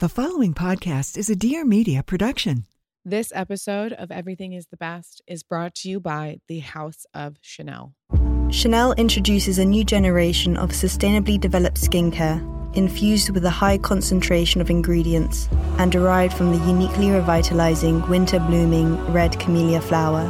The following podcast is a Dear Media production. This episode of Everything is the Best is brought to you by the House of Chanel. Chanel introduces a new generation of sustainably developed skincare infused with a high concentration of ingredients and derived from the uniquely revitalizing winter blooming red camellia flower.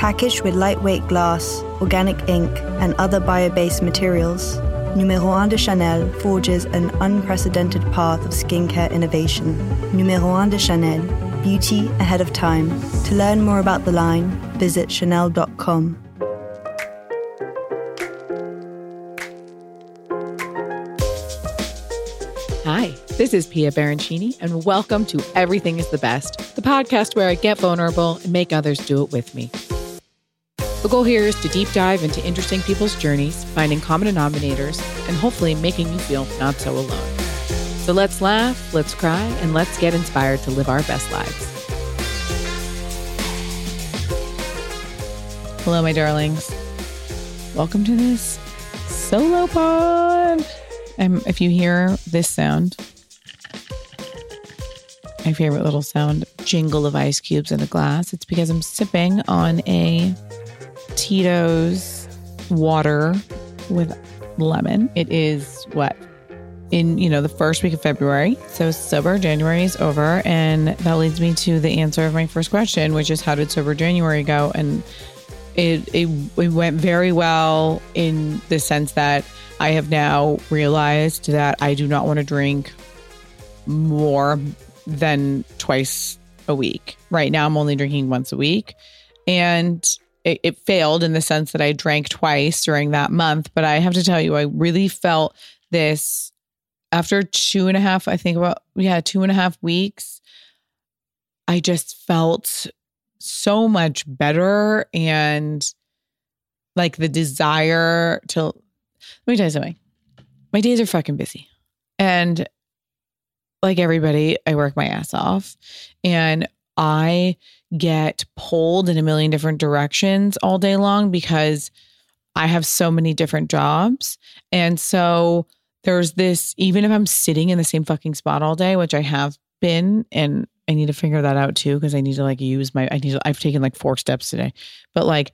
Packaged with lightweight glass, organic ink, and other bio based materials, Numero 1 de Chanel forges an unprecedented path of skincare innovation. Numero 1 de Chanel, beauty ahead of time. To learn more about the line, visit Chanel.com. Hi, this is Pia Baroncini, and welcome to Everything is the Best, the podcast where I get vulnerable and make others do it with me. The goal here is to deep dive into interesting people's journeys, finding common denominators, and hopefully making you feel not so alone. So let's laugh, let's cry, and let's get inspired to live our best lives. Hello, my darlings. Welcome to this solo pod. Um, if you hear this sound, my favorite little sound jingle of ice cubes in a glass, it's because I'm sipping on a Tito's water with lemon. It is what? In, you know, the first week of February. So sober January is over. And that leads me to the answer of my first question, which is how did sober January go? And it, it, it went very well in the sense that I have now realized that I do not want to drink more than twice a week. Right now, I'm only drinking once a week. And it, it, failed in the sense that I drank twice during that month. But I have to tell you, I really felt this after two and a half, I think about, yeah, two and a half weeks. I just felt so much better and like the desire to let me tell you something. My days are fucking busy. And like everybody, I work my ass off and I get pulled in a million different directions all day long because I have so many different jobs. And so there's this, even if I'm sitting in the same fucking spot all day, which I have been, and I need to figure that out too, because I need to like use my, I need to, I've taken like four steps today. But like,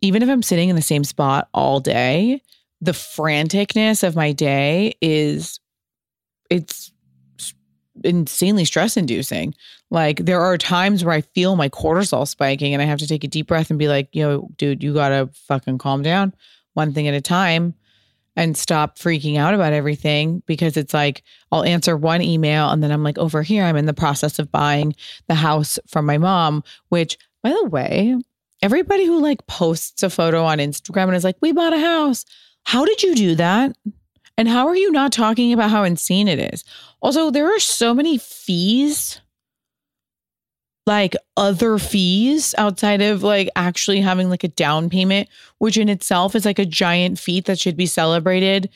even if I'm sitting in the same spot all day, the franticness of my day is it's insanely stress inducing. Like there are times where I feel my cortisol spiking and I have to take a deep breath and be like, yo, dude, you gotta fucking calm down one thing at a time and stop freaking out about everything because it's like I'll answer one email and then I'm like, over here, I'm in the process of buying the house from my mom, which by the way, everybody who like posts a photo on Instagram and is like, we bought a house. How did you do that? And how are you not talking about how insane it is? Also, there are so many fees, like other fees outside of like actually having like a down payment, which in itself is like a giant feat that should be celebrated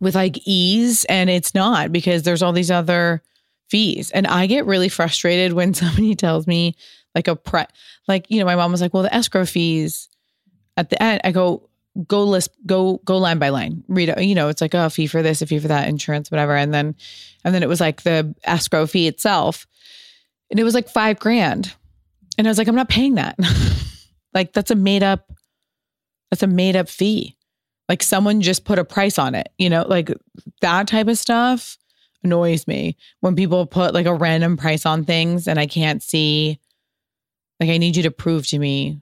with like ease. And it's not because there's all these other fees. And I get really frustrated when somebody tells me like a pre, like, you know, my mom was like, well, the escrow fees at the end, I go, go list go go line by line. Read you know it's like a oh, fee for this a fee for that insurance whatever. And then and then it was like the escrow fee itself. And it was like five grand. And i was like i'm not paying that. Like that's a made up that's a made up fee. Like someone just put a price on it, you know, like that type of stuff annoys me when people put like a random price on things and I can't see like I need you to prove to me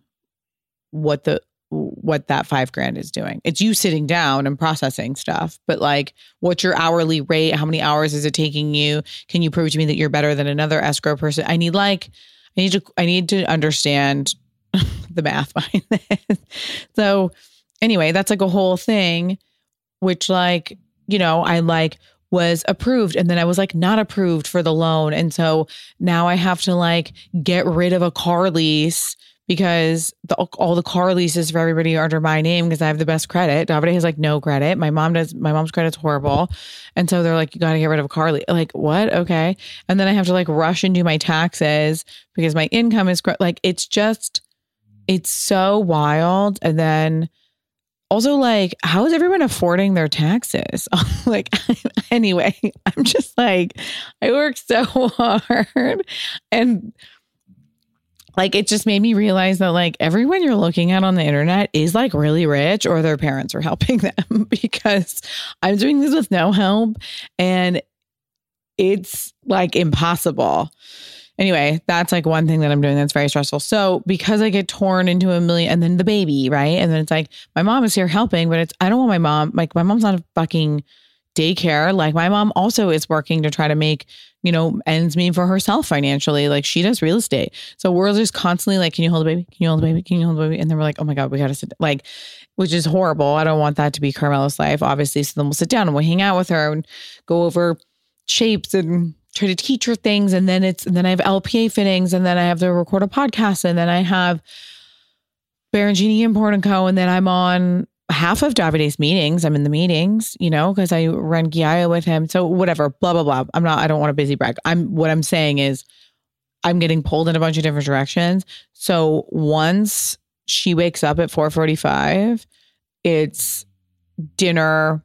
what the what that 5 grand is doing. It's you sitting down and processing stuff, but like what's your hourly rate? How many hours is it taking you? Can you prove to me that you're better than another escrow person? I need like I need to I need to understand the math behind this. So anyway, that's like a whole thing which like, you know, I like was approved and then I was like not approved for the loan. And so now I have to like get rid of a car lease because the, all the car leases for everybody are under my name because I have the best credit. Davide has like no credit. My mom does. My mom's credit's horrible, and so they're like, you got to get rid of a car lease. Like what? Okay, and then I have to like rush and do my taxes because my income is like it's just it's so wild. And then also like how is everyone affording their taxes like anyway i'm just like i work so hard and like it just made me realize that like everyone you're looking at on the internet is like really rich or their parents are helping them because i'm doing this with no help and it's like impossible anyway, that's like one thing that I'm doing that's very stressful. So because I get torn into a million and then the baby, right? And then it's like my mom is here helping, but it's I don't want my mom like my mom's not a fucking daycare. Like my mom also is working to try to make, you know, ends meet for herself financially. Like she does real estate. So we're just constantly like, can you hold the baby? Can you hold the baby? Can you hold the baby? And then we're like, oh my God, we gotta sit like, which is horrible. I don't want that to be Carmela's life, obviously. So then we'll sit down and we'll hang out with her and go over shapes and try to teach her things. And then it's, and then I have LPA fittings, and then I have to record a podcast, and then I have Baroncini Import and Co. And then I'm on half of Davide's meetings. I'm in the meetings, you know, because I run Giaia with him. So whatever, blah, blah, blah. I'm not, I don't want to busy brag. I'm, what I'm saying is I'm getting pulled in a bunch of different directions. So once she wakes up at 445, it's dinner,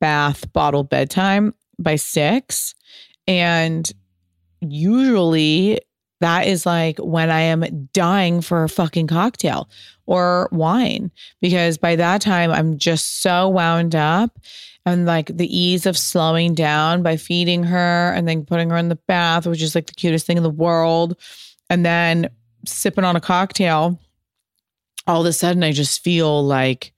bath, bottle, bedtime by six. And usually that is like when I am dying for a fucking cocktail or wine because by that time I'm just so wound up and like the ease of slowing down by feeding her and then putting her in the bath, which is like the cutest thing in the world, and then sipping on a cocktail. All of a sudden, I just feel like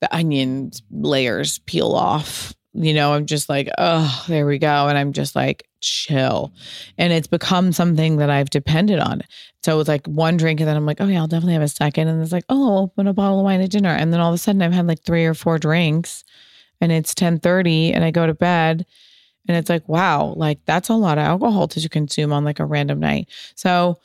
the onion layers peel off you know, I'm just like, oh, there we go. And I'm just like, chill. And it's become something that I've depended on. So it's like one drink, and then I'm like, oh, yeah, I'll definitely have a second. And it's like, oh, I'll open a bottle of wine at dinner. And then all of a sudden I've had like three or four drinks and it's 1030 and I go to bed. And it's like, wow, like that's a lot of alcohol to consume on like a random night. So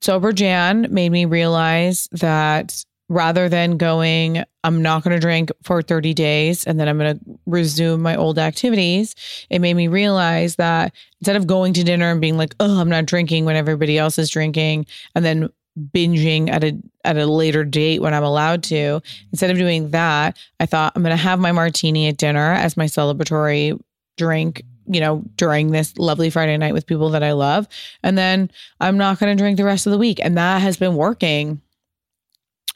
Sober Jan made me realize that rather than going, I'm not going to drink for 30 days and then I'm going to resume my old activities, it made me realize that instead of going to dinner and being like, oh, I'm not drinking when everybody else is drinking, and then binging at a at a later date when I'm allowed to, instead of doing that, I thought I'm going to have my martini at dinner as my celebratory drink you know, during this lovely Friday night with people that I love. And then I'm not going to drink the rest of the week. And that has been working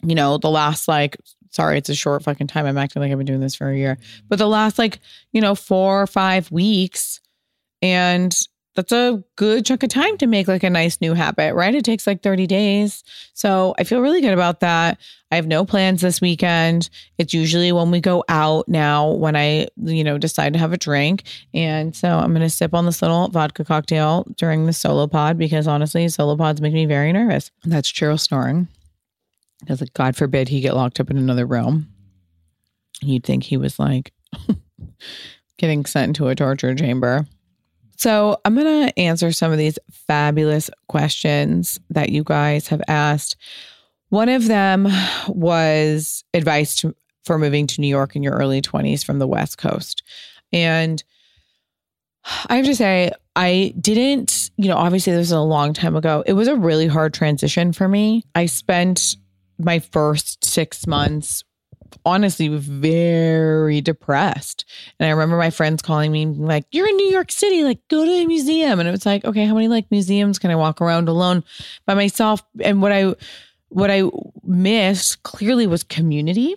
you know, the last like, sorry, it's a short fucking time. I'm acting like I've been doing this for a year, but the last like, you know, four or five weeks. And that's a good chunk of time to make like a nice new habit, right? It takes like 30 days. So I feel really good about that. I have no plans this weekend. It's usually when we go out now when I, you know, decide to have a drink. And so I'm going to sip on this little vodka cocktail during the solo pod because honestly, solo pods make me very nervous. That's Cheryl snoring because God forbid he get locked up in another room. You'd think he was like getting sent into a torture chamber. So I'm going to answer some of these fabulous questions that you guys have asked. One of them was advice to, for moving to New York in your early 20s from the West Coast. And I have to say, I didn't, you know, obviously this was a long time ago. It was a really hard transition for me. I spent my first six months honestly very depressed. And I remember my friends calling me like, "You're in New York City, like go to a museum." And it was like, "Okay, how many like museums can I walk around alone by myself?" And what I what I missed clearly was community.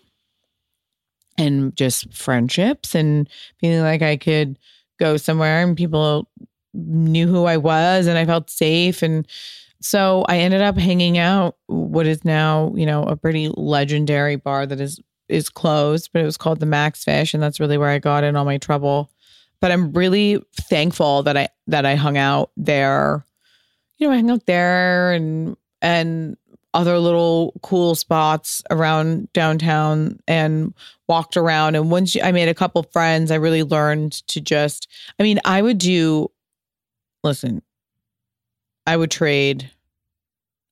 and just friendships and feeling like I could go somewhere and people knew who I was and I felt safe. And so I ended up hanging out what is now, you know, a pretty legendary bar that is is closed, but it was called the Max Fish, and that's really where I got in all my trouble. But I'm really thankful that I that I hung out there. You know, I hung out there and and other little cool spots around downtown and walked around. And once I made a couple friends, I really learned to just, I mean, I would do, listen, I would trade.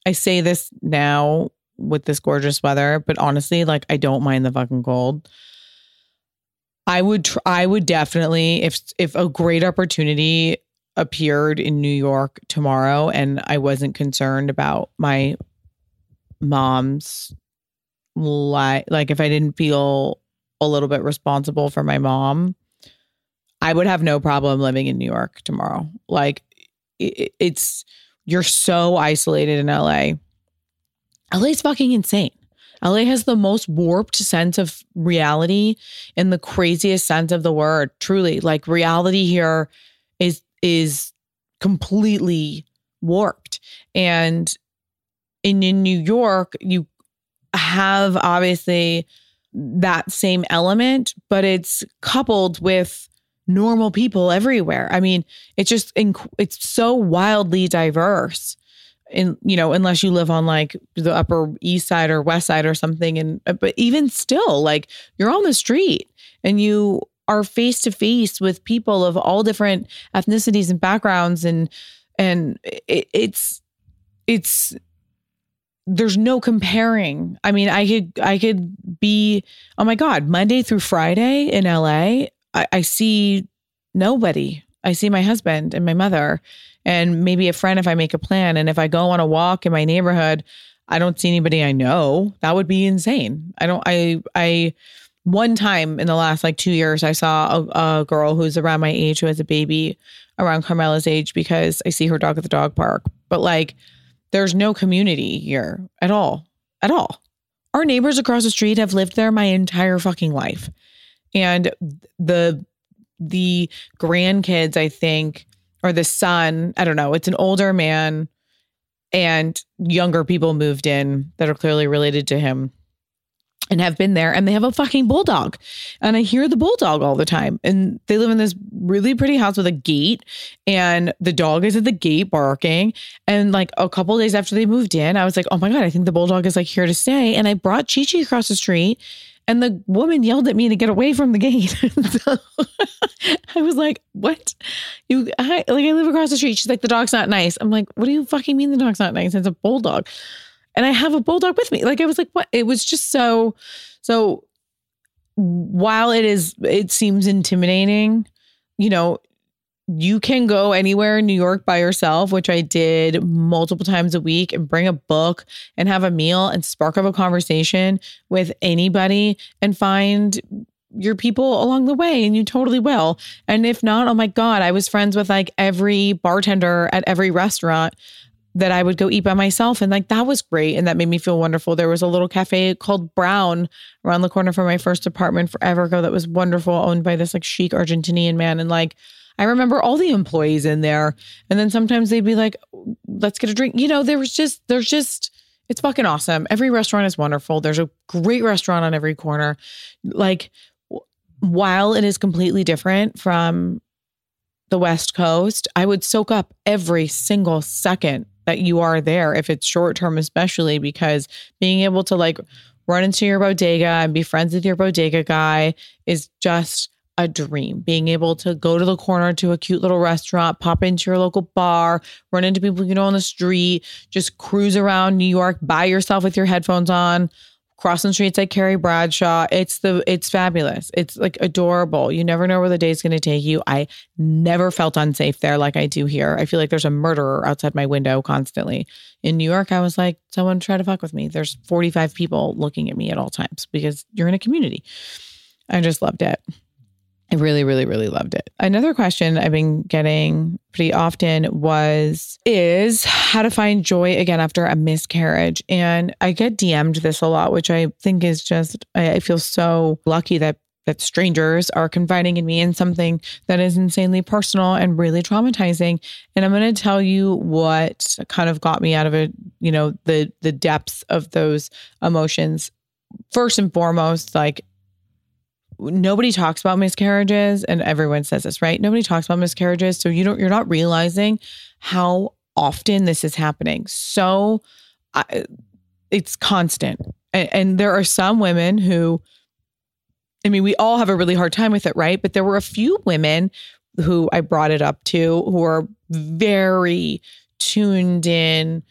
I say this now with this gorgeous weather, but honestly, like, I don't mind the fucking cold. I would, tr- I would definitely, if, if a great opportunity appeared in New York tomorrow and I wasn't concerned about my mom's like like if I didn't feel a little bit responsible for my mom, I would have no problem living in New York tomorrow. Like it, it's you're so isolated in LA. LA is fucking insane. LA has the most warped sense of reality in the craziest sense of the word. Truly, like reality here is is completely warped. And in, in New York, you have obviously that same element, but it's coupled with normal people everywhere. I mean, it's just inc- it's so wildly diverse. In you know, unless you live on like the Upper East Side or West Side or something, and uh, but even still, like you're on the street and you are face to face with people of all different ethnicities and backgrounds, and and it, it's it's there's no comparing. I mean, I could I could be oh my god, Monday through Friday in LA, I, I see nobody. I see my husband and my mother and maybe a friend if I make a plan. And if I go on a walk in my neighborhood, I don't see anybody I know. That would be insane. I don't I I one time in the last like two years, I saw a, a girl who's around my age who has a baby around Carmela's age because I see her dog at the dog park. But like there's no community here at all. At all. Our neighbors across the street have lived there my entire fucking life. And the the grandkids, I think, or the son, I don't know, it's an older man and younger people moved in that are clearly related to him and have been there and they have a fucking bulldog. And i hear the bulldog all the time. And they live in this really pretty house with a gate and the dog is at the gate barking. And like a couple days after they moved in i was like oh my god i think the bulldog is like here to stay. And i brought chi chi across the street and the woman yelled at me to get away from the gate. so I was like, "What? You I, like I live across the street." She's like, "The dog's not nice." I'm like, "What do you fucking mean the dog's not nice? It's a bulldog." and I have a bulldog with me. Like I was like, what? It was just so so while it is it seems intimidating, you know, you can go anywhere in New York by yourself, which I did multiple times a week, and bring a book and have a meal and spark up a conversation with anybody and find your people along the way and you totally will. And if not, oh my God, I was friends with like every bartender at every restaurant that I would go eat by myself. And like that was great. And that made me feel wonderful. There was a little cafe called Brown around the corner from my first apartment forever ago that was wonderful, owned by this like chic Argentinian man. And like I remember all the employees in there. And then sometimes they'd be like, let's get a drink. You know, there was just, there's just, it's fucking awesome. Every restaurant is wonderful. There's a great restaurant on every corner. Like, while it is completely different from the West Coast, I would soak up every single second that you are there if it's short term, especially because being able to like run into your bodega and be friends with your bodega guy is just a dream. Being able to go to the corner to a cute little restaurant, pop into your local bar, run into people you know on the street, just cruise around New York by yourself with your headphones on, crossing streets like Carrie Bradshaw. It's the it's fabulous. It's like adorable. You never know where the day's going to take you. I never felt unsafe there like I do here. I feel like there's a murderer outside my window constantly. In New York, I was like, someone try to fuck with me. There's 45 people looking at me at all times because you're in a community. I just loved it. I really, really, really loved it. Another question I've been getting pretty often was is how to find joy again after a miscarriage. And I get DM'd this a lot, which I think is just I feel so lucky that that strangers are confiding in me in something that is insanely personal and really traumatizing. And I'm going to tell you what kind of got me out of it, you know, the the depths of those emotions. First and foremost, like nobody talks about miscarriages and everyone says this, right? Nobody talks about miscarriages, so you don't you're not realizing how often this is happening. So I, it's constant. And, and there are some women who I mean, we all have a really hard time with it, right? But there were a few women who I brought it up to who are very tuned in,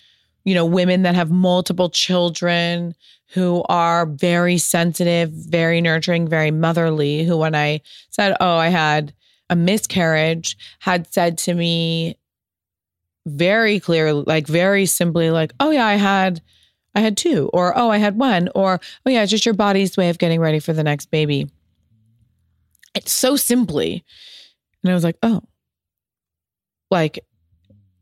you know, women that have multiple children who are very sensitive, very nurturing, very motherly, who, when I said, Oh, I had a miscarriage, had said to me very clearly, like very simply, like, Oh, yeah, I had. I had two, or oh, I had one, or oh, yeah, it's just your body's way of getting ready for the next baby. It's so simply. And I was like, oh, like,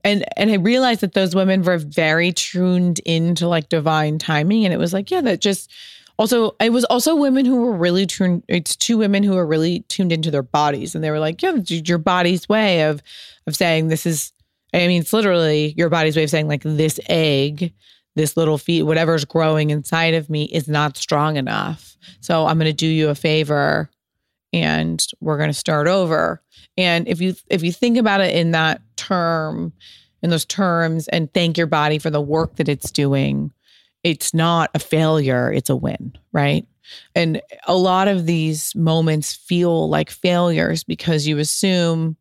and and I realized that those women were very tuned into like divine timing. And it was like, yeah, that just also it was also women who were really tuned it's two women who were really tuned into their bodies. And they were like, yeah, your body's way of of saying this is I mean, it's literally your body's way of saying like this egg this little feet, whatever's growing inside of me is not strong enough. So I'm going to do you a favor and we're going to start over. And if you if you think about it in that term, in those terms and thank your body for the work that it's doing, it's not a failure, it's a win, right? And a lot of these moments feel like failures because you assume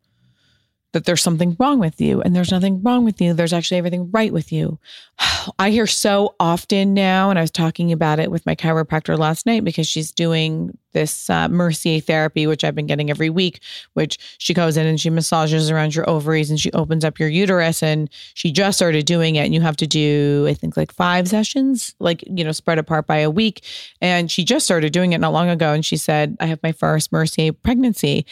that there's something wrong with you and there's nothing wrong with you. There's actually everything right with you. I hear so often now, and I was talking about it with my chiropractor last night because she's doing this uh, Mercier therapy, which I've been getting every week, which she goes in and she massages around your ovaries and she opens up your uterus. And she just started doing it. And you have to do, I think, like five sessions, like, you know, spread apart by a week. And she just started doing it not long ago. And she said, I have my first Mercier pregnancy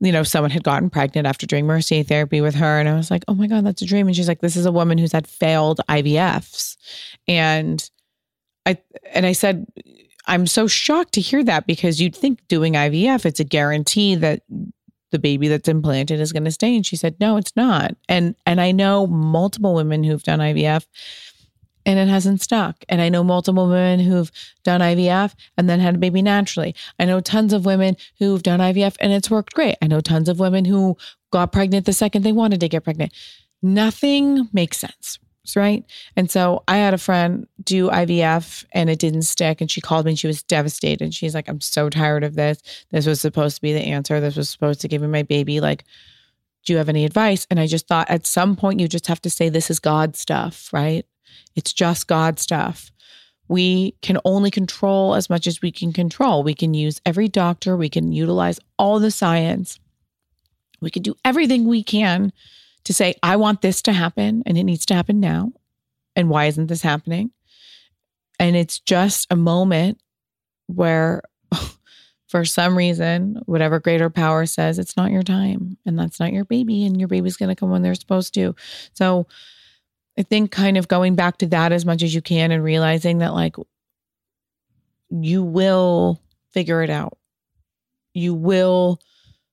you know, someone had gotten pregnant after doing Mercier therapy with her. And I was like, oh my God, that's a dream. And she's like, this is a woman who's had failed IVFs. And I and I said, I'm so shocked to hear that because you'd think doing IVF, it's a guarantee that the baby that's implanted is going to stay. And she said, no, it's not. And and I know multiple women who've done IVF and it hasn't stuck. And I know multiple women who've done IVF and then had a baby naturally. I know tons of women who've done IVF and it's worked great. I know tons of women who got pregnant the second they wanted to get pregnant. Nothing makes sense, right? And so I had a friend do IVF and it didn't stick. And she called me and she was devastated. And she's like, I'm so tired of this. This was supposed to be the answer. This was supposed to give me my baby. Like, do you have any advice? And I just thought at some point you just have to say, this is God stuff, right? It's just God stuff. We can only control as much as we can control. We can use every doctor, we can utilize all the science. We can do everything we can to say, I want this to happen and it needs to happen now. And why isn't this happening? And it's just a moment where, for some reason, whatever greater power says, it's not your time and that's not your baby, and your baby's going to come when they're supposed to. So, I think kind of going back to that as much as you can and realizing that like you will figure it out. You will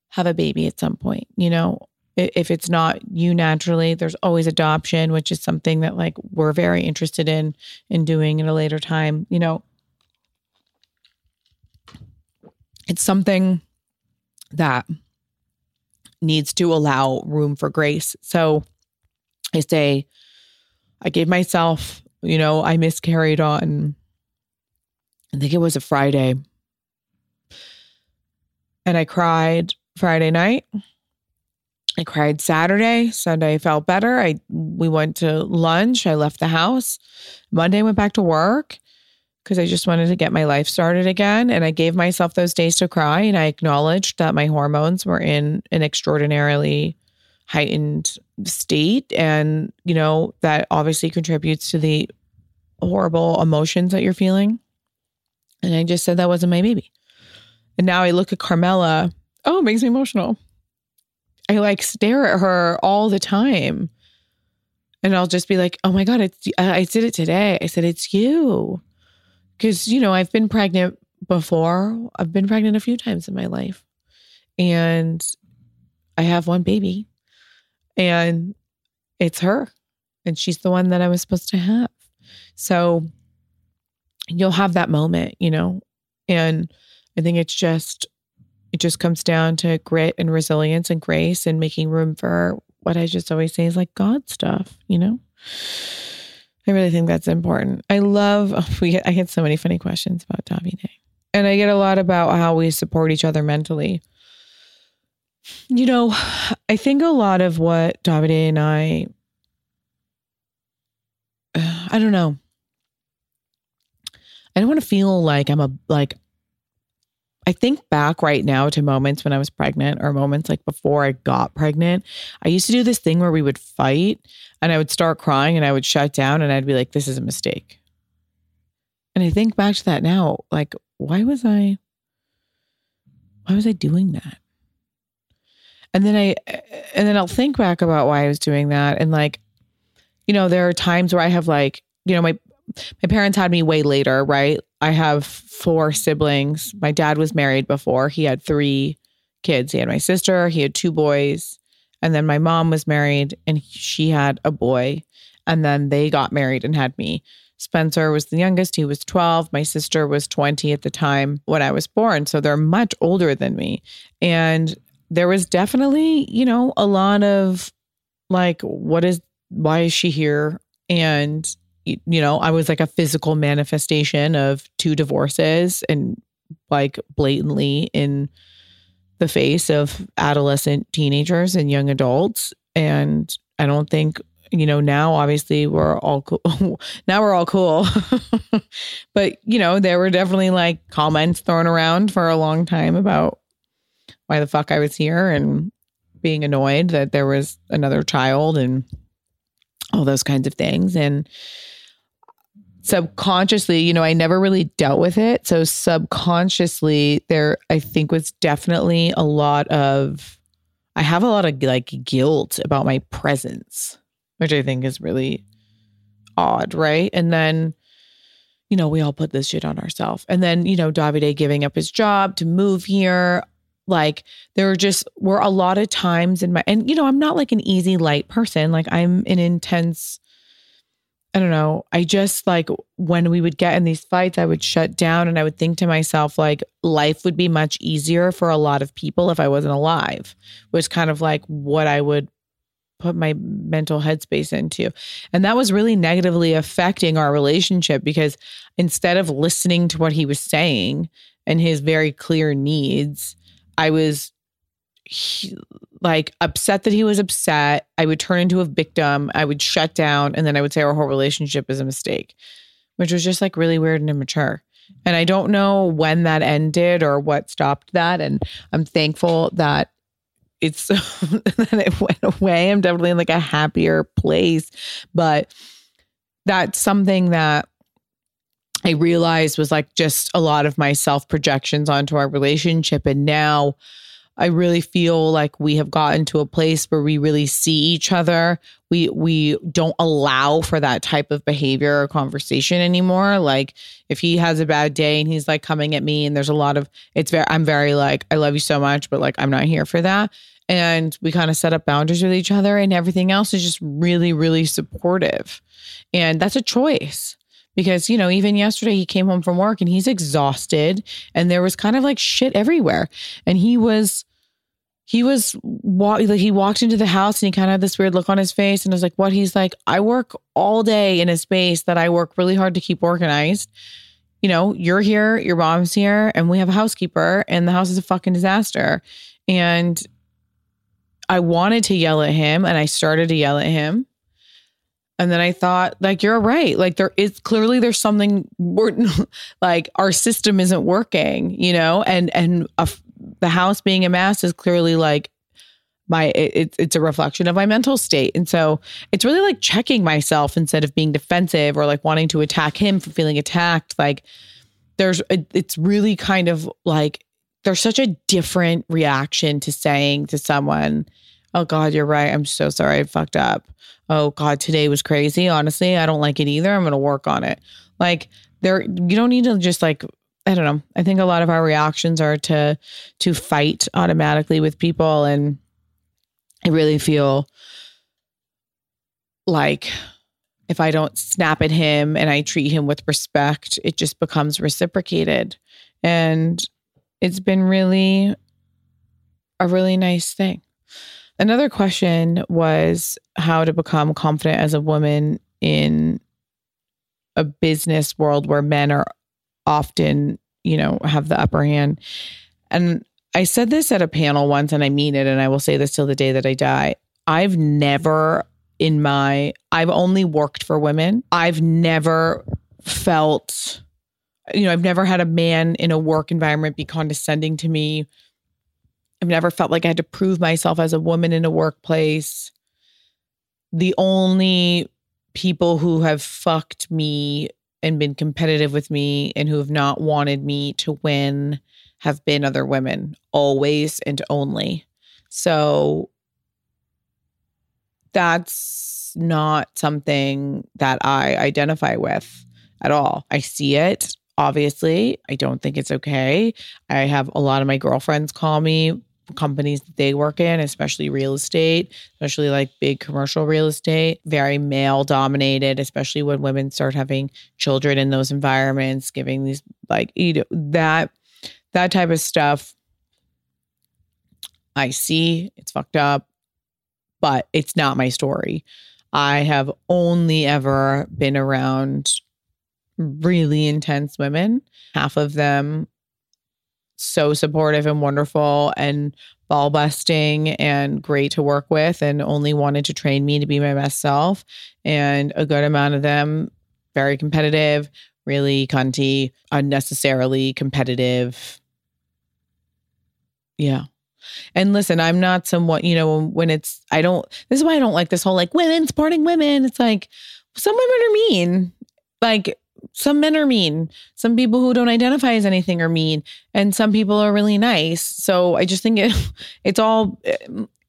have a baby at some point, you know. If it's not you naturally, there's always adoption, which is something that like we're very interested in in doing at a later time, you know. It's something that needs to allow room for grace. So I say I gave myself, you know, I miscarried on, I think it was a Friday. And I cried Friday night. I cried Saturday. Sunday felt better. I we went to lunch. I left the house. Monday went back to work because I just wanted to get my life started again. And I gave myself those days to cry. And I acknowledged that my hormones were in an extraordinarily heightened state and you know that obviously contributes to the horrible emotions that you're feeling. And i just said that wasn't my baby. And now i look at carmela. Oh it makes me emotional. I like stare at her all the time. And i'll just be like oh my god it's i did it today. I said it's you. Because you know i've been pregnant before. I've been pregnant a few times in my life. And I have one baby. And it's her. And she's the one that I was supposed to have. So you'll have that moment, you know? And I think it's just it just comes down to grit and resilience and grace and making room for what I just always say is like God stuff, you know? I really think that's important. I love oh, we I get so many funny questions about Davide. And I get a lot about how we support each other mentally. You know, I think a lot of what Davide and I I don't know. I don't want to feel like I'm a like I think back right now to moments when I was pregnant or moments like before I got pregnant. I used to do this thing where we would fight and I would start crying and I would shut down and I'd be like, this is a mistake. And I think back to that now, like, why was I, why was I doing that? And then I, and then I'll think back about why I was doing that. And like, you know, there are times where I have like, you know, my, my parents had me way later, right? I have four siblings. My dad was married before. He had three kids. He had my sister, he had two boys, and then my mom was married and she had a boy. And then they got married and had me. Spencer was the youngest. He was 12. My sister was 20 at the time when I was born. So they're much older than me. And there was definitely, you know, a lot of like, what is, why is she here? And you know, I was like a physical manifestation of two divorces and like blatantly in the face of adolescent teenagers and young adults. And I don't think, you know, now obviously we're all cool. now we're all cool. but, you know, there were definitely like comments thrown around for a long time about why the fuck I was here and being annoyed that there was another child and all those kinds of things. And, subconsciously, you know, I never really dealt with it. So subconsciously, there, I think, was definitely a lot of, I have a lot of like guilt about my presence, which I think is really odd. Right. And then, you know, we all put this shit on ourselves. And then, you know, Davide giving up his job to move here. Like there just were a lot of times in my, and, you know, I'm not like an easy light person. Like I'm an intense, I don't know. I just like when we would get in these fights, I would shut down and I would think to myself, like, life would be much easier for a lot of people if I wasn't alive, was kind of like what I would put my mental headspace into. And that was really negatively affecting our relationship because instead of listening to what he was saying and his very clear needs, I was he, like upset that he was upset. I would turn into a victim. I would shut down. And then I would say our whole relationship is a mistake, which was just like really weird and immature. And I don't know when that ended or what stopped that. And I'm thankful that it's that it went away. I'm definitely in like a happier place. But that's something that I realized was like just a lot of my self projections onto our relationship. And now I really feel like we have gotten to a place where we really see each other. We we don't allow for that type of behavior or conversation anymore. Like if he has a bad day and he's like coming at me and there's a lot of it's very I'm very like I love you so much but like I'm not here for that. And we kind of set up boundaries with each other and everything else is just really really supportive. And that's a choice because you know even yesterday he came home from work and he's exhausted and there was kind of like shit everywhere. And he was he was like he walked into the house and he kind of had this weird look on his face and I was like what? He's like I work all day in a space that I work really hard to keep organized. You know you're here your mom's here and we have a housekeeper and the house is a fucking disaster. And I wanted to yell at him and I started to yell at him and then I thought, like, you're right. Like, there is clearly there's something like our system isn't working, you know, and and a, the house being a mess is clearly like my it's it's a reflection of my mental state, and so it's really like checking myself instead of being defensive or like wanting to attack him for feeling attacked. Like, there's it's really kind of like there's such a different reaction to saying to someone, "Oh God, you're right. I'm so sorry. I fucked up." Oh God, today was crazy. Honestly, I don't like it either. I'm going to work on it. Like there, you don't need to just like I don't know. I think a lot of our reactions are to to fight automatically with people and I really feel like if I don't snap at him and I treat him with respect, it just becomes reciprocated. And it's been really a really nice thing. Another question was how to become confident as a woman in a business world where men are often, you know, have the upper hand. And I said this at a panel once and I mean it and I will say this till the day that I die. I've never in my I've only worked for women. I've never felt you know, I've never had a man in a work environment be condescending to me. I've never felt like I had to prove myself as a woman in a workplace. The only people who have fucked me and been competitive with me and who have not wanted me to win have been other women, always and only. So that's not something that I identify with at all. I see it, obviously. I don't think it's okay. I have a lot of my girlfriends call me companies that they work in, especially real estate, especially like big commercial real estate, very male dominated, especially when women start having children in those environments, giving these like you know that that type of stuff. I see it's fucked up, but it's not my story. I have only ever been around really intense women, half of them so supportive and wonderful and ball busting and great to work with and only wanted to train me to be my best self. And a good amount of them very competitive, really cunty, unnecessarily competitive. Yeah. And listen, I'm not somewhat, you know, when it's, I don't, this is why I don't like this whole like women supporting women. It's like some women are mean. Like some men are mean. Some people who don't identify as anything are mean, and some people are really nice. So I just think it, it's all eh,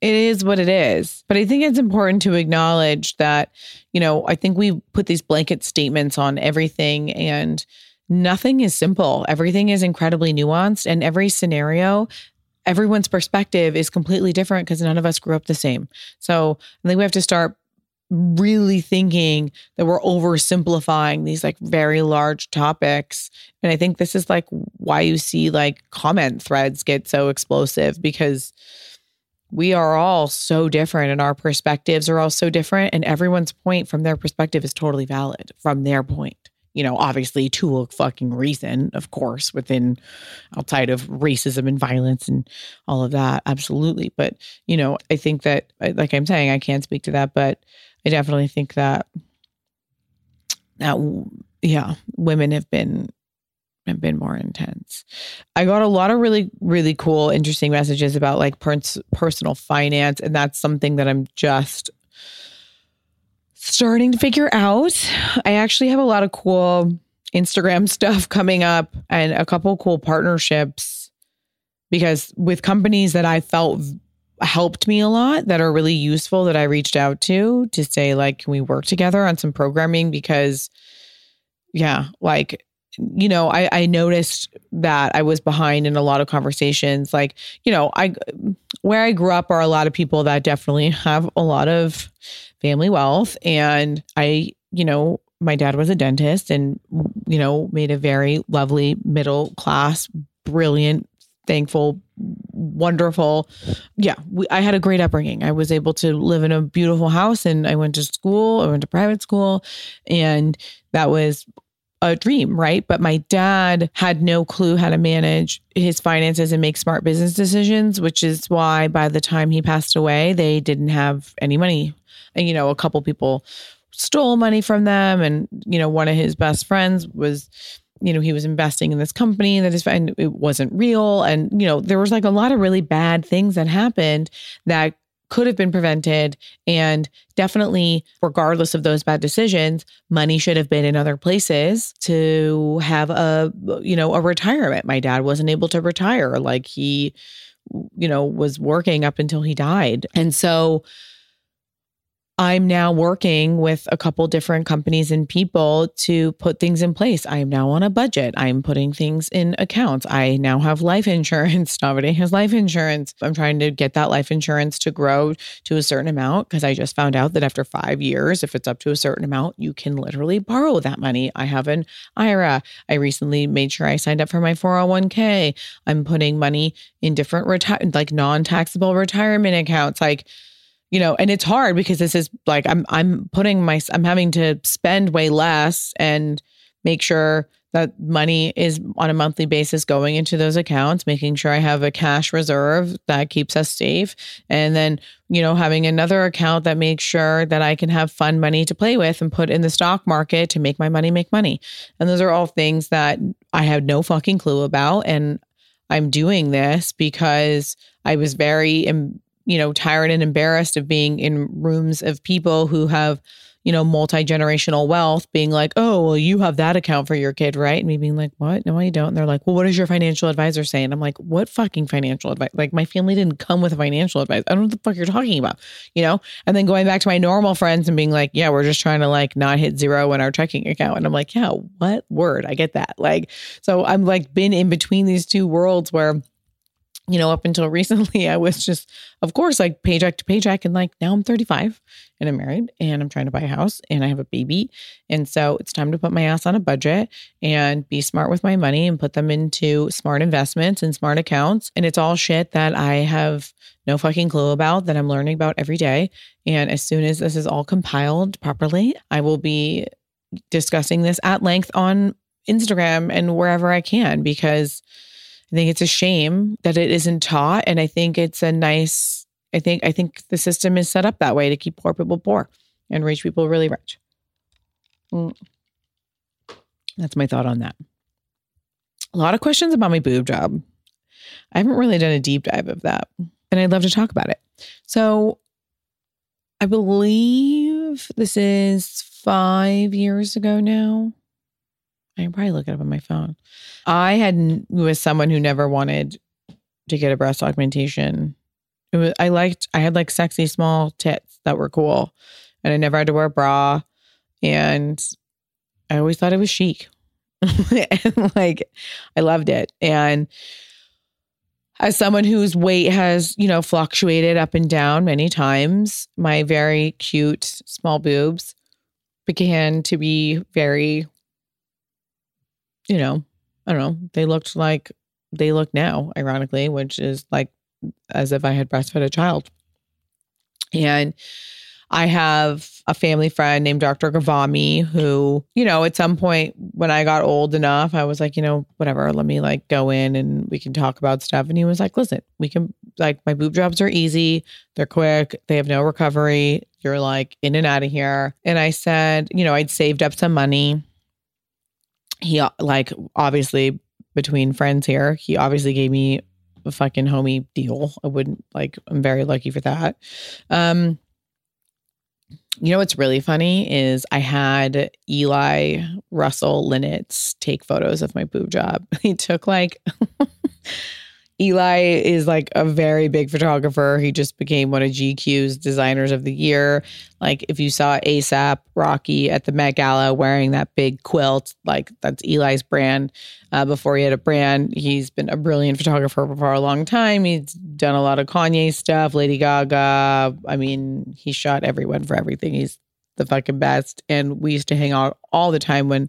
it is what it is. But I think it's important to acknowledge that, you know, I think we put these blanket statements on everything and nothing is simple. Everything is incredibly nuanced and every scenario everyone's perspective is completely different because none of us grew up the same. So I think we have to start really thinking that we're oversimplifying these like very large topics. And I think this is like why you see like comment threads get so explosive because we are all so different and our perspectives are all so different. And everyone's point from their perspective is totally valid from their point. You know, obviously to a fucking reason, of course, within outside of racism and violence and all of that. Absolutely. But, you know, I think that, like I'm saying, I can't speak to that, but I definitely think that that yeah, women have been have been more intense. I got a lot of really really cool interesting messages about like pers- personal finance and that's something that I'm just starting to figure out. I actually have a lot of cool Instagram stuff coming up and a couple cool partnerships because with companies that I felt helped me a lot that are really useful that I reached out to to say like can we work together on some programming? Because yeah like you know I I noticed that I was behind in a lot of conversations. Like you know I where I grew up are a lot of people that definitely have a lot of family wealth. And I you know my dad was a dentist and you know made a very lovely middle class brilliant thankful, wonderful. Yeah, we, I had a great upbringing. I was able to live in a beautiful house and I went to school, I went to private school, and that was a dream, right? But my dad had no clue how to manage his finances and make smart business decisions, which is why by the time he passed away, they didn't have any money. And, you know, a couple people stole money from them. And, you know, one of his best friends was you know, he was investing in this company that is, and it wasn't real. And, you know, there was like a lot of really bad things that happened that could have been prevented. And definitely, regardless of those bad decisions, money should have been in other places to have a, you know, a retirement. My dad wasn't able to retire. Like he, you know, was working up until he died. And so, I'm now working with a couple different companies and people to put things in place. I am now on a budget. I'm putting things in accounts. I now have life insurance. Nobody has life insurance. I'm trying to get that life insurance to grow to a certain amount because I just found out that after five years, if it's up to a certain amount, you can literally borrow that money. I have an IRA. I recently made sure I signed up for my 401k. I'm putting money in different reti- like non-taxable retirement accounts. Like you know and it's hard because this is like i'm i'm putting my i'm having to spend way less and make sure that money is on a monthly basis going into those accounts making sure i have a cash reserve that keeps us safe. And then you know having another account that makes sure that i can have fun money to play with and put in the stock market to make my money make money. And those are all things that i have no fucking clue about. And i'm doing this because i was very you know, tired and embarrassed of being in rooms of people who have, you know, multi generational wealth being like, oh, well, you have that account for your kid, right? And me being like, what? No, I don't. And they're like, well, what does your financial advisor say? And I'm like, what fucking financial advice? Like, my family didn't come with a financial advice. I don't know what the fuck you're talking about, you know? And then going back to my normal friends and being like, yeah, we're just trying to like not hit zero in our checking account. And I'm like, yeah, what word? I get that. Like, so I'm like been in between these two worlds where, you know, up until recently, I was just, of course, like paycheck to paycheck. And like now I'm 35 and I'm married and I'm trying to buy a house and I have a baby. And so it's time to put my ass on a budget and be smart with my money and put them into smart investments and smart accounts. And it's all shit that I have no fucking clue about that I'm learning about every day. And as soon as this is all compiled properly, I will be discussing this at length on Instagram and wherever I can because I think it's a shame that it isn't taught. And I think it's a nice, I think, I think the system is set up that way to keep poor people poor and rich people really rich. Mm. That's my thought on that. A lot of questions about my boob job. I haven't really done a deep dive of that, and I'd love to talk about it. So, I believe this is five years ago now. I can probably look it up on my phone. I had was someone who never wanted to get a breast augmentation. It was I liked I had like sexy small tits that were cool, and I never had to wear a bra, and I always thought it was chic, and like I loved it. And as someone whose weight has you know fluctuated up and down many times, my very cute small boobs began to be very you know, I don't know, they looked like they look now, ironically, which is like as if I had breastfed a child. And I have a family friend named Dr. Ghavami who, you know, at some point when I got old enough, I was like, you know, whatever, let me like go in and we can talk about stuff. And he was like, listen, we can, like, my boob jobs are easy, they're quick, they have no recovery. You're like in and out of here. And I said, you know, I'd saved up some money he like obviously between friends here, he obviously gave me a fucking homie deal. I wouldn't like I'm very lucky for that. Um you know what's really funny is I had Eli Russell Linnitz take photos of my boob job. He took like Eli is like a very big photographer. He just became one of GQ's designers of the year. Like if you saw ASAP Rocky at the Met Gala wearing that big quilt, like that's Eli's brand. Uh, before he had a brand, he's been a brilliant photographer for a long time. He's done a lot of Kanye stuff, Lady Gaga. I mean, he shot everyone for everything. He's the fucking best. And we used to hang out all the time when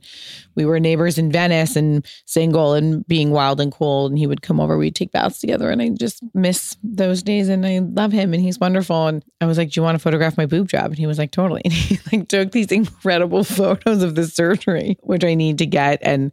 we were neighbors in Venice and single and being wild and cool. And he would come over, we'd take baths together. And I just miss those days. And I love him and he's wonderful. And I was like, Do you want to photograph my boob job? And he was like, Totally. And he like took these incredible photos of the surgery, which I need to get. And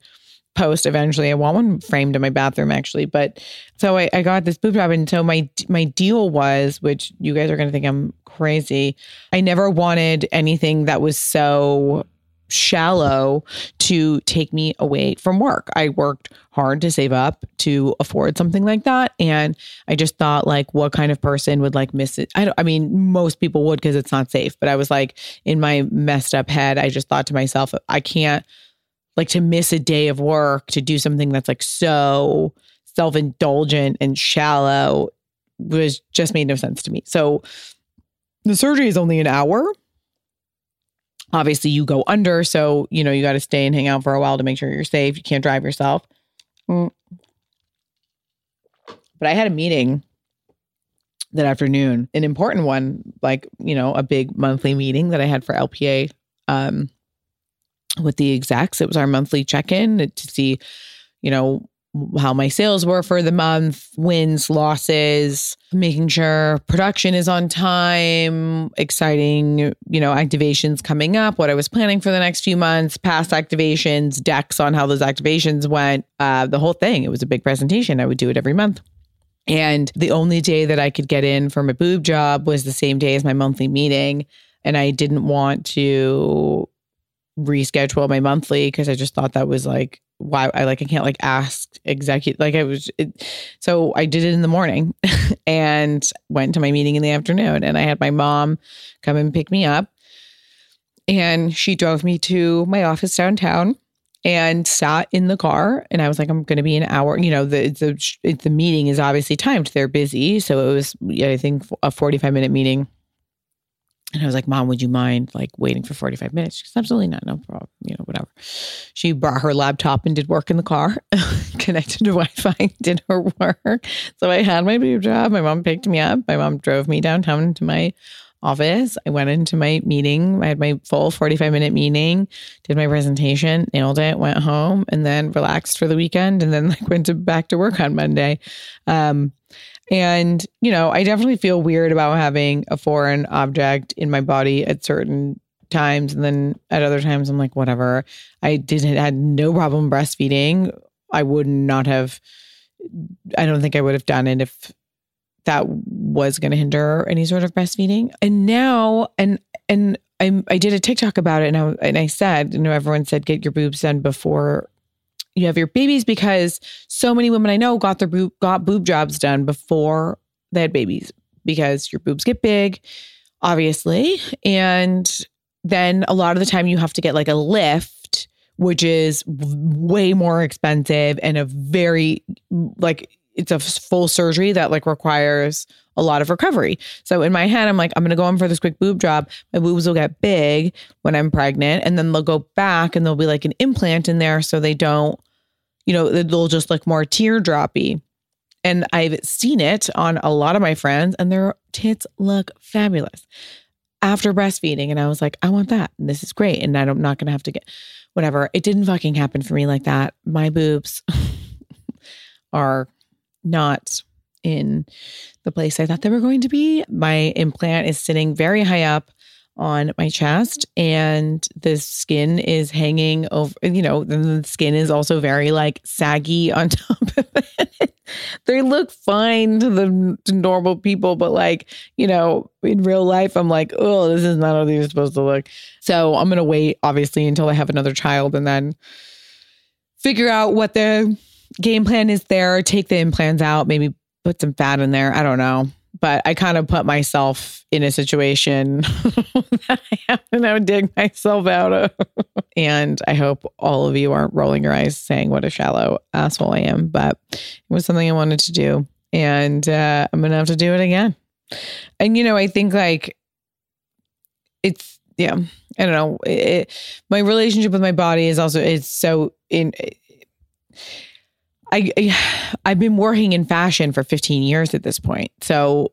post eventually. I want one framed in my bathroom actually. But so I, I got this boob job. And so my my deal was, which you guys are gonna think I'm crazy. I never wanted anything that was so shallow to take me away from work. I worked hard to save up to afford something like that and I just thought like what kind of person would like miss it. I don't I mean most people would cuz it's not safe, but I was like in my messed up head I just thought to myself I can't like to miss a day of work to do something that's like so self-indulgent and shallow was just made no sense to me. So the surgery is only an hour. obviously you go under. So, you know, you got to stay and hang out for a while to make sure you're safe. You can't drive yourself. Mm. But I had a meeting that afternoon, an important one, like, you know, a big monthly meeting that I had for LPA um, with the execs. It was our monthly check in to see, you know, how my sales were for the month, wins, losses, making sure production is on time, exciting, you know, activations coming up, what I was planning for the next few months, past activations, decks on how those activations went, uh, the whole thing. It was a big presentation. I would do it every month. And the only day that I could get in for my boob job was the same day as my monthly meeting. And I didn't want to reschedule my monthly because I just thought that was like why I like I can't like ask execute like I was it, so I did it in the morning and went to my meeting in the afternoon and I had my mom come and pick me up and she drove me to my office downtown and sat in the car and I was like I'm going to be an hour you know the the the meeting is obviously timed they're busy. So it was I think a 45 minute meeting and I was like, Mom, would you mind like waiting for 45 minutes? She goes, Absolutely not. No problem. You know, whatever. She brought her laptop and did work in the car, connected to Wi Fi, did her work. So I had my boob job. My mom picked me up. My mom drove me downtown to my office. I went into my meeting. I had my full 45 minute meeting, did my presentation, nailed it, went home, and then relaxed for the weekend and then like went to back to work on Monday. Um, and, you know, I definitely feel weird about having a foreign object in my body at certain times. And then at other times, I'm like, whatever. I didn't, had no problem breastfeeding. I would not have, I don't think I would have done it if that was going to hinder any sort of breastfeeding. And now, and, and, I, I did a TikTok about it and I, and I said, you know, everyone said get your boobs done before you have your babies because so many women I know got their boob got boob jobs done before they had babies because your boobs get big, obviously, and then a lot of the time you have to get like a lift, which is way more expensive and a very like it's a full surgery that like requires a lot of recovery. So in my head, I'm like, I'm going to go in for this quick boob job. My boobs will get big when I'm pregnant, and then they'll go back and there'll be like an implant in there so they don't, you know, they'll just look more teardroppy. And I've seen it on a lot of my friends, and their tits look fabulous after breastfeeding. And I was like, I want that. And this is great. And I'm not going to have to get whatever. It didn't fucking happen for me like that. My boobs are not in the place I thought they were going to be. My implant is sitting very high up on my chest and the skin is hanging over you know the skin is also very like saggy on top of it they look fine to the to normal people but like you know in real life i'm like oh this is not how these are supposed to look so i'm gonna wait obviously until i have another child and then figure out what the game plan is there take the implants out maybe put some fat in there. I don't know. But I kind of put myself in a situation that I have to now dig myself out of. and I hope all of you aren't rolling your eyes saying what a shallow asshole I am. But it was something I wanted to do. And uh, I'm going to have to do it again. And, you know, I think like it's, yeah, I don't know. It, my relationship with my body is also, it's so in, I, I I've been working in fashion for 15 years at this point. So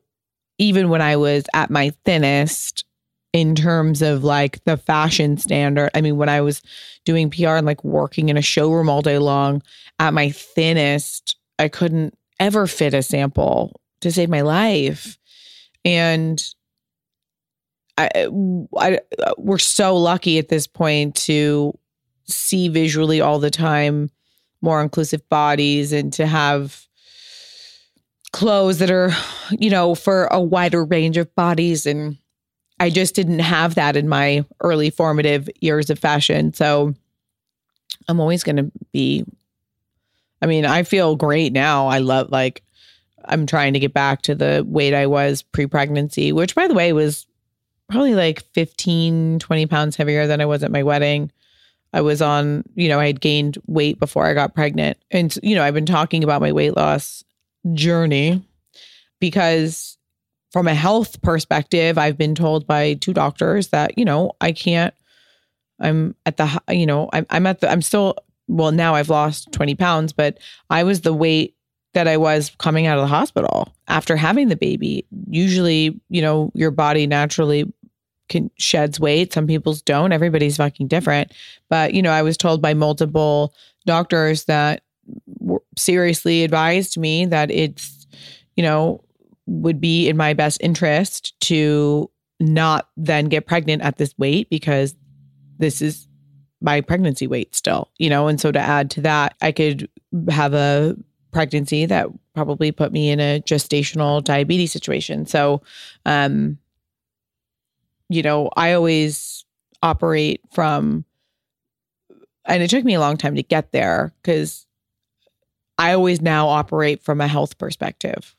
even when I was at my thinnest in terms of like the fashion standard, I mean when I was doing PR and like working in a showroom all day long at my thinnest, I couldn't ever fit a sample to save my life. And I, I we're so lucky at this point to see visually all the time more inclusive bodies and to have clothes that are, you know, for a wider range of bodies. And I just didn't have that in my early formative years of fashion. So I'm always going to be, I mean, I feel great now. I love, like, I'm trying to get back to the weight I was pre pregnancy, which, by the way, was probably like 15, 20 pounds heavier than I was at my wedding. I was on, you know, I had gained weight before I got pregnant. And, you know, I've been talking about my weight loss journey because from a health perspective, I've been told by two doctors that, you know, I can't I'm at the, you know, I'm, I'm at the, I'm still, well, now I've lost 20 pounds, but I was the weight that I was coming out of the hospital after having the baby. Usually, you know, your body naturally can sheds weight. Some people's don't. Everybody's fucking different. But, you know, I was told by multiple doctors that seriously advised me that it's, you know, would be in my best interest to not then get pregnant at this weight because this is my pregnancy weight still, you know, and so to add to that, I could have a pregnancy that probably put me in a gestational diabetes situation. So, um, you know, I always operate from, and it took me a long time to get there because I always now operate from a health perspective.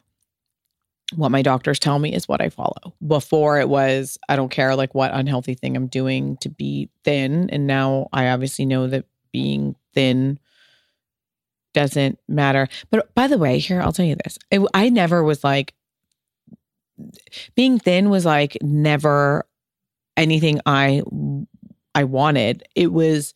What my doctors tell me is what I follow. Before it was, I don't care like what unhealthy thing I'm doing to be thin. And now I obviously know that being thin doesn't matter. But by the way, here, I'll tell you this. It, I never was like, being thin was like never anything I I wanted. It was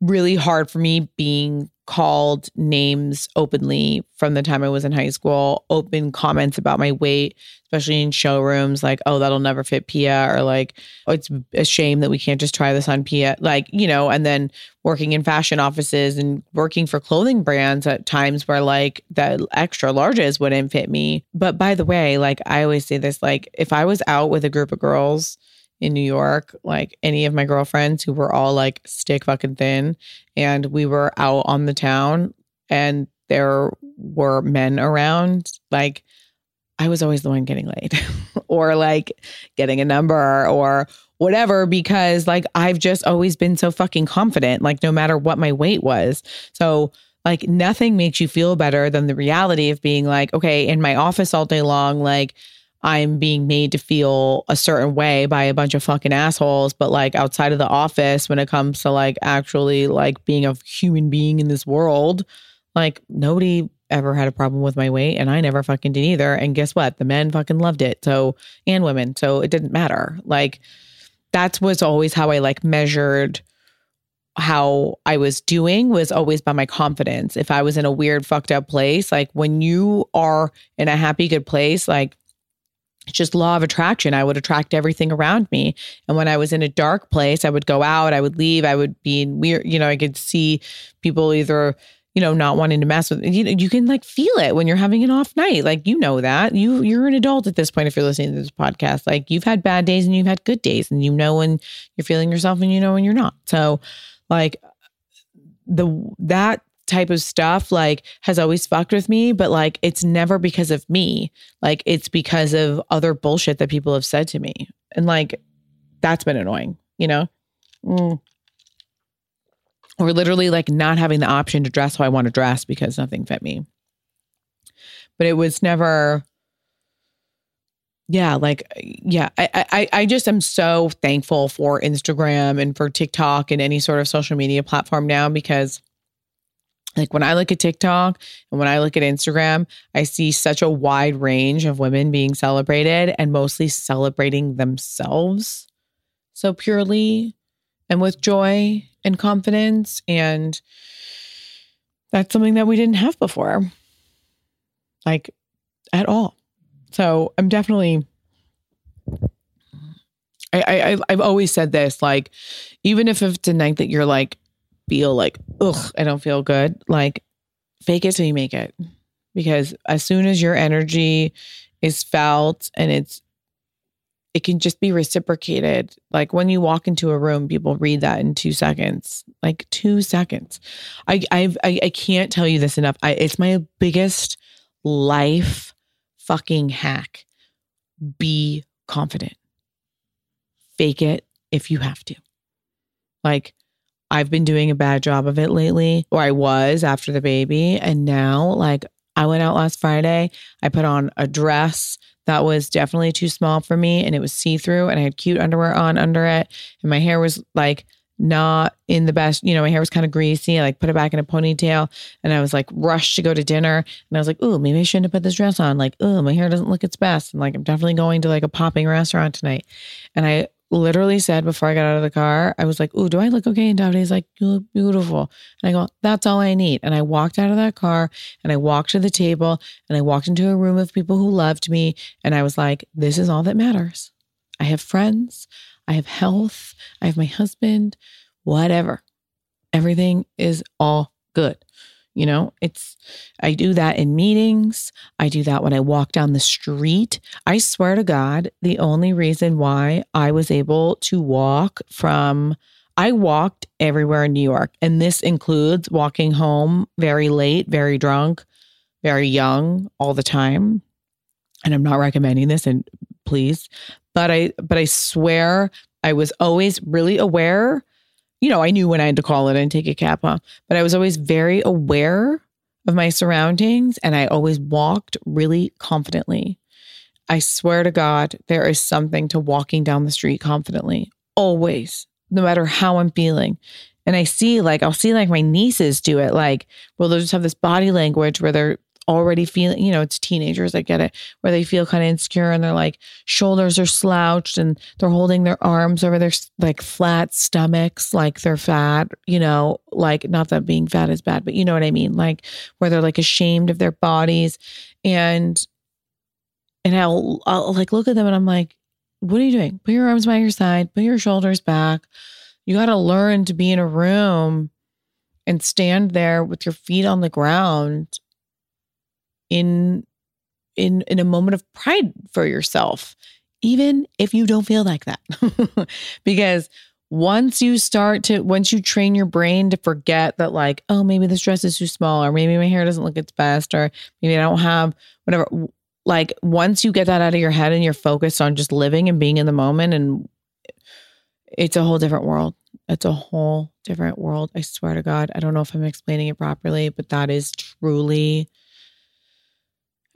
really hard for me being called names openly from the time I was in high school, open comments about my weight, especially in showrooms like, oh, that'll never fit Pia, or like, oh, it's a shame that we can't just try this on Pia. Like, you know, and then working in fashion offices and working for clothing brands at times where like the extra larges wouldn't fit me. But by the way, like I always say this, like if I was out with a group of girls in New York, like any of my girlfriends who were all like stick fucking thin, and we were out on the town and there were men around, like I was always the one getting laid or like getting a number or whatever because like I've just always been so fucking confident, like no matter what my weight was. So like nothing makes you feel better than the reality of being like, okay, in my office all day long, like I'm being made to feel a certain way by a bunch of fucking assholes. But like outside of the office, when it comes to like actually like being a human being in this world, like nobody ever had a problem with my weight and I never fucking did either. And guess what? The men fucking loved it. So, and women. So it didn't matter. Like that's was always how I like measured how I was doing was always by my confidence. If I was in a weird fucked up place, like when you are in a happy good place, like it's just law of attraction. I would attract everything around me. And when I was in a dark place, I would go out, I would leave, I would be in weird, you know, I could see people either, you know, not wanting to mess with you know, you can like feel it when you're having an off night. Like you know that. You you're an adult at this point if you're listening to this podcast. Like you've had bad days and you've had good days and you know when you're feeling yourself and you know when you're not. So like the that type of stuff like has always fucked with me but like it's never because of me. Like it's because of other bullshit that people have said to me. And like that's been annoying you know? Mm. or literally like not having the option to dress how i want to dress because nothing fit me. But it was never yeah like yeah I, I i just am so thankful for instagram and for tiktok and any sort of social media platform now because like when I look at TikTok and when I look at Instagram, I see such a wide range of women being celebrated and mostly celebrating themselves so purely and with joy and confidence. And that's something that we didn't have before, like at all. So I'm definitely. I, I I've always said this like even if it's a night that you're like feel like, ugh, I don't feel good. Like, fake it till you make it. Because as soon as your energy is felt and it's, it can just be reciprocated. Like when you walk into a room, people read that in two seconds, like two seconds. I, I've, I, I can't tell you this enough. I, it's my biggest life fucking hack. Be confident. Fake it if you have to. Like, I've been doing a bad job of it lately, or I was after the baby. And now, like, I went out last Friday. I put on a dress that was definitely too small for me and it was see through, and I had cute underwear on under it. And my hair was like not in the best, you know, my hair was kind of greasy. I like put it back in a ponytail and I was like rushed to go to dinner. And I was like, oh, maybe I shouldn't have put this dress on. Like, oh, my hair doesn't look its best. And like, I'm definitely going to like a popping restaurant tonight. And I literally said before I got out of the car, I was like, Ooh, do I look okay? And Davide's like, You look beautiful. And I go, That's all I need. And I walked out of that car and I walked to the table and I walked into a room of people who loved me. And I was like, This is all that matters. I have friends, I have health, I have my husband, whatever. Everything is all good. You know, it's, I do that in meetings. I do that when I walk down the street. I swear to God, the only reason why I was able to walk from, I walked everywhere in New York, and this includes walking home very late, very drunk, very young all the time. And I'm not recommending this, and please, but I, but I swear I was always really aware you know, I knew when I had to call it and take a cab home, but I was always very aware of my surroundings and I always walked really confidently. I swear to God, there is something to walking down the street confidently, always, no matter how I'm feeling. And I see, like, I'll see, like, my nieces do it. Like, well, they'll just have this body language where they're already feeling, you know, it's teenagers, I get it, where they feel kind of insecure and their like shoulders are slouched and they're holding their arms over their like flat stomachs, like they're fat, you know, like not that being fat is bad, but you know what I mean? Like where they're like ashamed of their bodies. And, and I'll, I'll like look at them and I'm like, what are you doing? Put your arms by your side, put your shoulders back. You got to learn to be in a room and stand there with your feet on the ground in in in a moment of pride for yourself even if you don't feel like that. Because once you start to once you train your brain to forget that like oh maybe this dress is too small or maybe my hair doesn't look its best or maybe i don't have whatever like once you get that out of your head and you're focused on just living and being in the moment and it's a whole different world. It's a whole different world i swear to god. I don't know if i'm explaining it properly but that is truly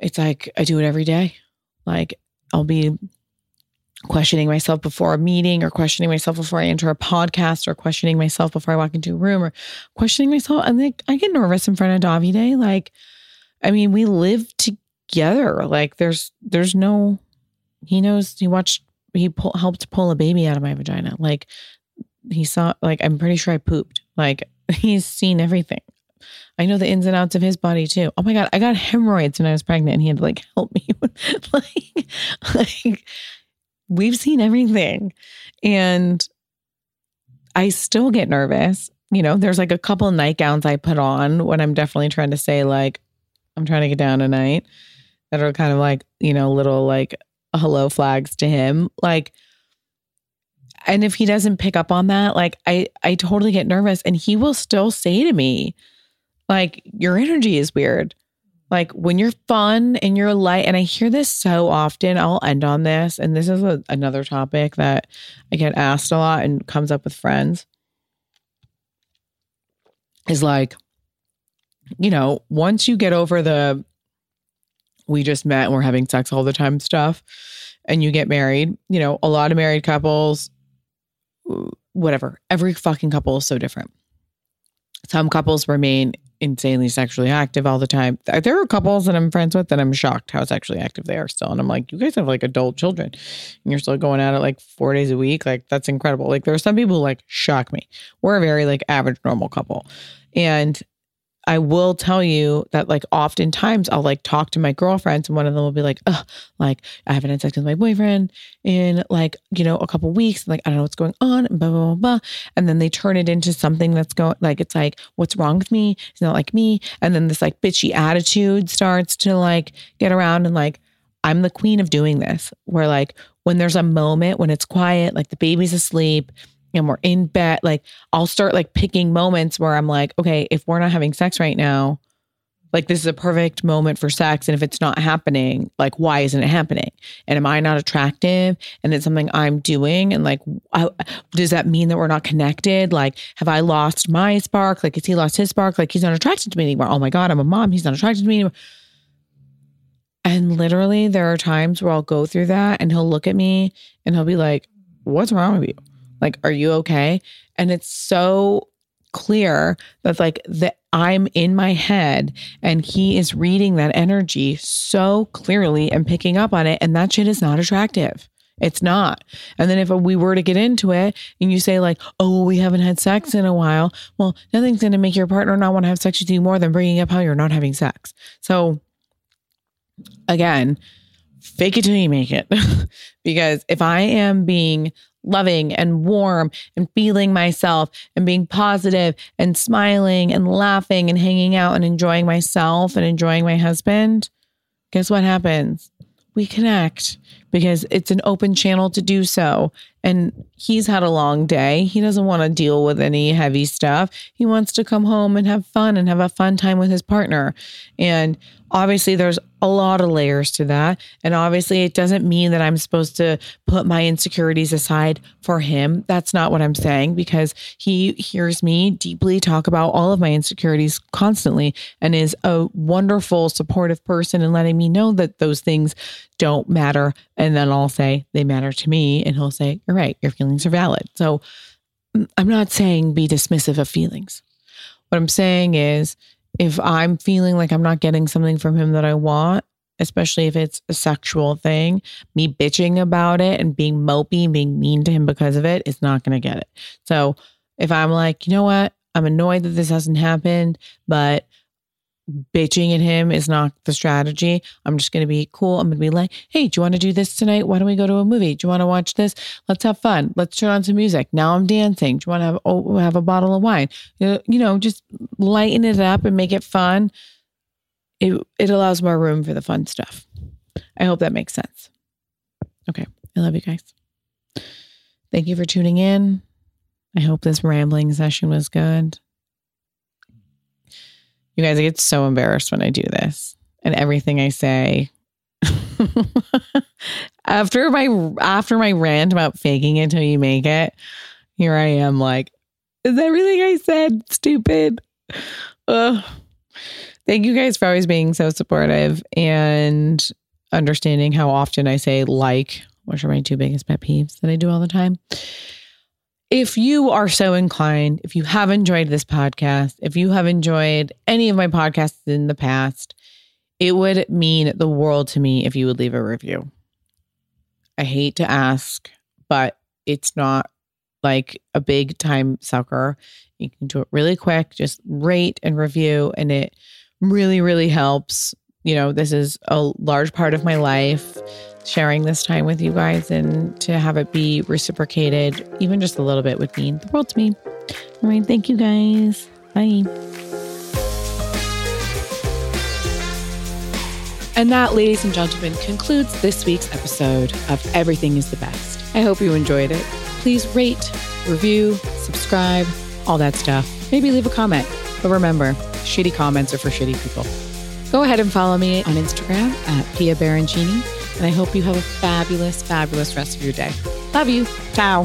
it's like I do it every day. Like I'll be questioning myself before a meeting or questioning myself before I enter a podcast or questioning myself before I walk into a room or questioning myself. And like I get nervous in front of Davide. Like, I mean, we live together. Like there's there's no he knows he watched he pull, helped pull a baby out of my vagina. Like he saw like I'm pretty sure I pooped. Like he's seen everything. I know the ins and outs of his body too. Oh my God, I got hemorrhoids when I was pregnant and he had to like help me. like, like, we've seen everything. And I still get nervous. You know, there's like a couple nightgowns I put on when I'm definitely trying to say, like, I'm trying to get down tonight that are kind of like, you know, little like hello flags to him. Like, and if he doesn't pick up on that, like I I totally get nervous and he will still say to me, like your energy is weird. Like when you're fun and you're light, and I hear this so often, I'll end on this. And this is a, another topic that I get asked a lot and comes up with friends is like, you know, once you get over the we just met and we're having sex all the time stuff and you get married, you know, a lot of married couples, whatever, every fucking couple is so different. Some couples remain insanely sexually active all the time. There are couples that I'm friends with that I'm shocked how sexually active they are still. And I'm like, you guys have like adult children and you're still going at it like four days a week. Like, that's incredible. Like, there are some people who like shock me. We're a very like average, normal couple. And I will tell you that like oftentimes I'll like talk to my girlfriends and one of them will be like, oh, like I haven't had sex with my boyfriend in like, you know, a couple weeks. and Like, I don't know what's going on, and blah, blah, blah, blah. And then they turn it into something that's going like it's like, what's wrong with me? It's not like me. And then this like bitchy attitude starts to like get around and like, I'm the queen of doing this. Where like when there's a moment when it's quiet, like the baby's asleep, and we're in bed, like I'll start like picking moments where I'm like, okay, if we're not having sex right now, like this is a perfect moment for sex. And if it's not happening, like why isn't it happening? And am I not attractive? And it's something I'm doing. And like, I, does that mean that we're not connected? Like, have I lost my spark? Like, has he lost his spark? Like, he's not attracted to me anymore. Oh my God, I'm a mom. He's not attracted to me anymore. And literally, there are times where I'll go through that and he'll look at me and he'll be like, What's wrong with you? Like, are you okay? And it's so clear that like that I'm in my head and he is reading that energy so clearly and picking up on it. And that shit is not attractive. It's not. And then if we were to get into it and you say, like, oh, we haven't had sex in a while, well, nothing's going to make your partner not want to have sex with you more than bringing up how you're not having sex. So, again, fake it till you make it. because if I am being loving and warm and feeling myself and being positive and smiling and laughing and hanging out and enjoying myself and enjoying my husband, guess what happens? We connect because it's an open channel to do so. And he's had a long day. He doesn't want to deal with any heavy stuff. He wants to come home and have fun and have a fun time with his partner. And obviously, there's a lot of layers to that. And obviously, it doesn't mean that I'm supposed to put my insecurities aside for him. That's not what I'm saying because he hears me deeply talk about all of my insecurities constantly and is a wonderful, supportive person and letting me know that those things don't matter and then I'll say, they matter to me. And he'll say, you're right, your feelings are valid. So mm, I'm not saying be dismissive of feelings. What I'm saying is, if I'm feeling like I'm not getting something from him that I want, especially if it's a sexual thing, me bitching about it and being mopey and being mean to him because of it is not going to get it. So if I'm like, you know what, I'm annoyed that this hasn't happened, but bitching at him is not the strategy. I'm just going to be cool. I'm going to be like, hey, do you want to do this tonight? Why don't we go to a movie? Do you want to watch this? Let's have fun. Let's turn on some music. Now I'm dancing. Do you want to have oh, have a bottle of wine? You know, just lighten it up and make it fun. It it allows more room for the fun stuff. I hope that makes sense. Okay, I love you guys. Thank you for tuning in. I hope this rambling session was good. You guys, I get so embarrassed when I do this and everything I say. after my after my rant about faking it you make it, here I am like, is everything I said stupid? Ugh. Thank you guys for always being so supportive and understanding how often I say like, which are my two biggest pet peeves that I do all the time if you are so inclined, if you have enjoyed this podcast, if you have enjoyed any of my podcasts in the past, it would mean the world to me if you would leave a review. I hate to ask, but it's not like a big time sucker. You can do it really quick, just rate and review, and it really, really helps. You know, this is a large part of my life sharing this time with you guys and to have it be reciprocated, even just a little bit, would mean the world to me. All right. Thank you guys. Bye. And that, ladies and gentlemen, concludes this week's episode of Everything is the Best. I hope you enjoyed it. Please rate, review, subscribe, all that stuff. Maybe leave a comment. But remember, shitty comments are for shitty people. Go ahead and follow me on Instagram at Pia Baroncini and I hope you have a fabulous, fabulous rest of your day. Love you. Ciao.